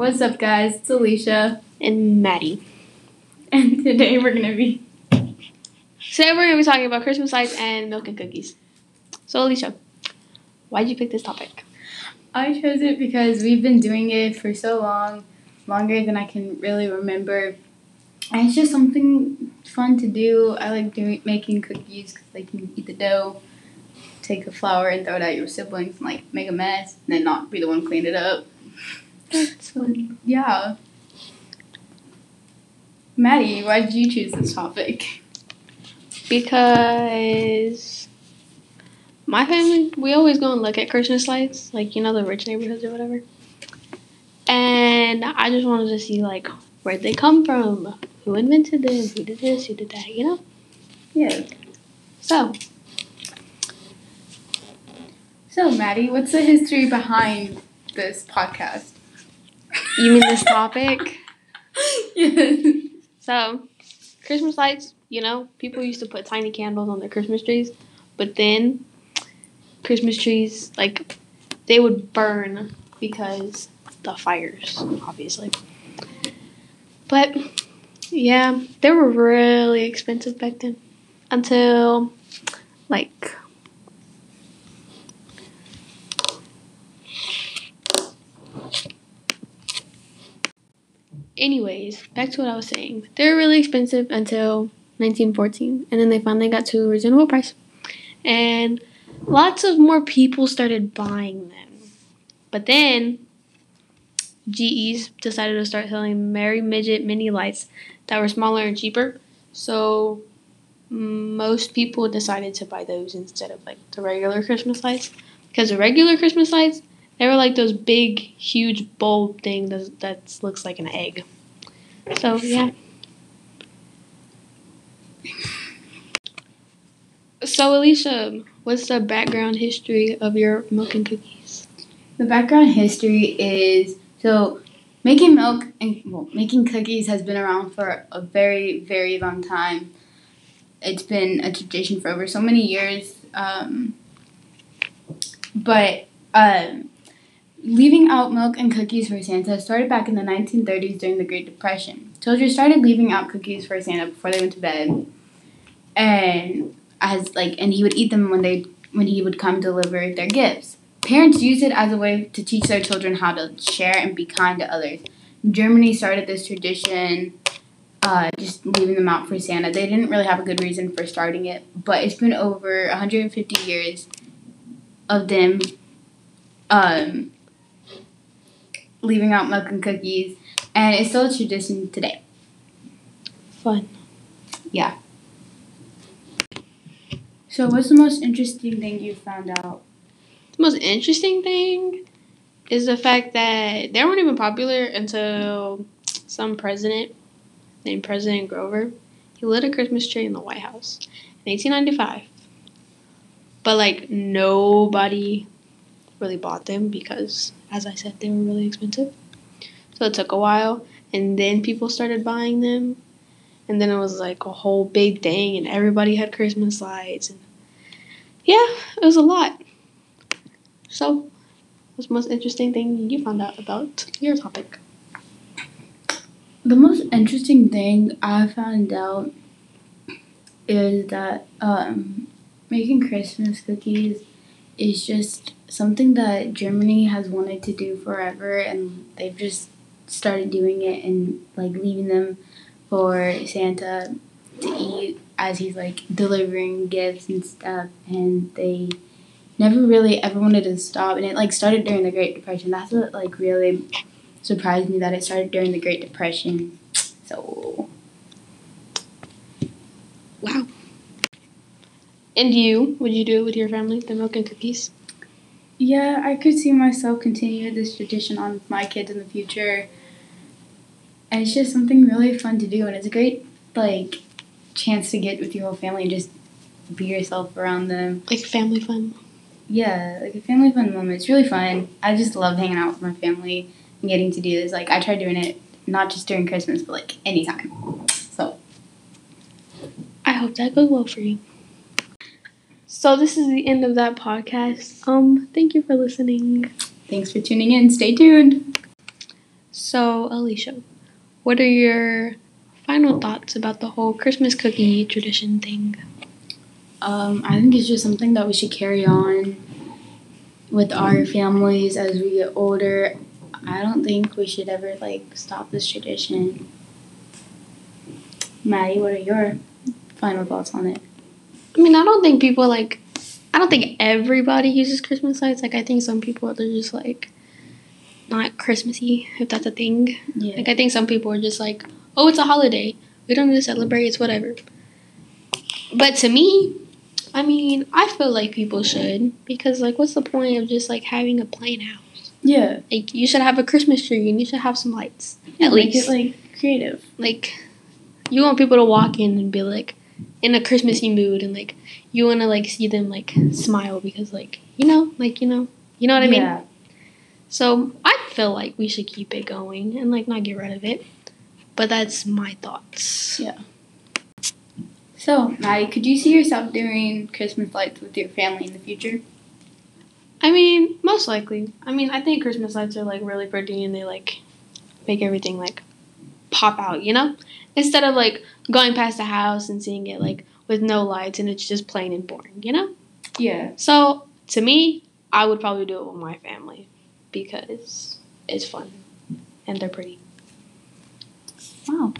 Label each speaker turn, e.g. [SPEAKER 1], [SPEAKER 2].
[SPEAKER 1] What's up, guys? It's Alicia.
[SPEAKER 2] And Maddie.
[SPEAKER 1] And today we're going to be.
[SPEAKER 2] Today we're to be talking about Christmas lights and milk and cookies. So, Alicia, why did you pick this topic?
[SPEAKER 1] I chose it because we've been doing it for so long, longer than I can really remember. And it's just something fun to do. I like doing making cookies because like you can eat the dough, take the flour and throw it at your siblings and like make a mess, and then not be the one clean it up.
[SPEAKER 2] That's fun.
[SPEAKER 1] Yeah. Maddie, why did you choose this topic?
[SPEAKER 2] Because my family, we always go and look at Christmas lights, like, you know, the rich neighborhoods or whatever. And I just wanted to see, like, where'd they come from? Who invented them? Who did this? Who did that? You know?
[SPEAKER 1] Yeah.
[SPEAKER 2] So,
[SPEAKER 1] So, Maddie, what's the history behind this podcast?
[SPEAKER 2] You mean this topic?
[SPEAKER 1] yes.
[SPEAKER 2] So, Christmas lights, you know, people used to put tiny candles on their Christmas trees, but then Christmas trees, like, they would burn because the fires, obviously. But, yeah, they were really expensive back then until, like, anyways, back to what I was saying. They were really expensive until 1914, and then they finally got to a reasonable price. And lots of more people started buying them. But then GE's decided to start selling Mary Midget mini lights that were smaller and cheaper. So most people decided to buy those instead of like the regular Christmas lights. Because the regular Christmas lights, they were like those big, huge bulb thing that, that looks like an egg. So yeah. So Alicia, what's the background history of your milk and cookies?
[SPEAKER 1] The background history is so making milk and well, making cookies has been around for a very, very long time. It's been a tradition for over so many years. Um, but um, leaving out milk and cookies for Santa started back in the 1930s during the Great Depression. Children started leaving out cookies for Santa before they went to bed, and as like, and he would eat them when they when he would come deliver their gifts. Parents used it as a way to teach their children how to share and be kind to others. Germany started this tradition, uh, just leaving them out for Santa. They didn't really have a good reason for starting it, but it's been over 150 years of them um, leaving out milk and cookies, and it's still a tradition today.
[SPEAKER 2] Fun.
[SPEAKER 1] Yeah. So, what's the most interesting thing you found out?
[SPEAKER 2] The most interesting thing is the fact that they weren't even popular until some president named President Grover. He lit a Christmas tree in the White House in 1895. But like nobody really bought them because, as I said, they were really expensive. So it took a while, and then people started buying them, and then it was like a whole big thing, and everybody had Christmas lights, and yeah, it was a lot. So, what's the most interesting thing you found out about your topic?
[SPEAKER 1] The most interesting thing I found out is that um, making Christmas cookies is just something that Germany has wanted to do forever, and they've just started doing it and like leaving them for Santa to eat as he's like delivering gifts and stuff, and they never really ever wanted to stop, and it like started during the Great Depression. That's what like really surprised me that it started during the Great Depression. So
[SPEAKER 2] Wow. And you, would you do it with your family, the milk and cookies?
[SPEAKER 1] Yeah, I could see myself continue this tradition on with my kids in the future. And it's just something really fun to do, and it's a great like chance to get with your whole family and just be yourself around them.
[SPEAKER 2] Like family fun.
[SPEAKER 1] Yeah, like a family fun moment. It's really fun. I just love hanging out with my family and getting to do this. Like I try doing it not just during Christmas, but like anytime. So
[SPEAKER 2] I hope that goes well for you. So this is the end of that podcast. Um, thank you for listening.
[SPEAKER 1] thanks for tuning in. Stay tuned.
[SPEAKER 2] So, Alicia, what are your final thoughts about the whole Christmas cookie tradition thing?
[SPEAKER 1] Um, I think it's just something that we should carry on with our families as we get older. I don't think we should ever like stop this tradition. Maddie, what are your final thoughts on it?
[SPEAKER 2] I mean, I don't think people like. I don't think everybody uses Christmas lights. Like, I think some people they're just like not Christmassy, if that's a thing.
[SPEAKER 1] Yeah.
[SPEAKER 2] Like, I think some people are just like, oh, it's a holiday. We don't need to celebrate. It's whatever. But to me, I mean, I feel like people should because, like, what's the point of just like having a plain house?
[SPEAKER 1] Yeah.
[SPEAKER 2] Like, you should have a Christmas tree and you should have some lights at
[SPEAKER 1] make
[SPEAKER 2] least.
[SPEAKER 1] it like creative.
[SPEAKER 2] like you want people to walk in and be like in a Christmassy mood and like you want to like see them like smile because like you know like you know you know what I mean.
[SPEAKER 1] yeah.
[SPEAKER 2] So I feel like we should keep it going and like not get rid of it. But that's my thoughts.
[SPEAKER 1] Yeah. So, Maddie, could you see yourself doing Christmas lights with your family in the future?
[SPEAKER 2] I mean, most likely. I mean, I think Christmas lights are like really pretty and they like make everything like pop out, you know? Instead of like going past the house and seeing it like with no lights and it's just plain and boring, you know?
[SPEAKER 1] Yeah.
[SPEAKER 2] So to me, I would probably do it with my family because it's fun and they're pretty.
[SPEAKER 1] Wow.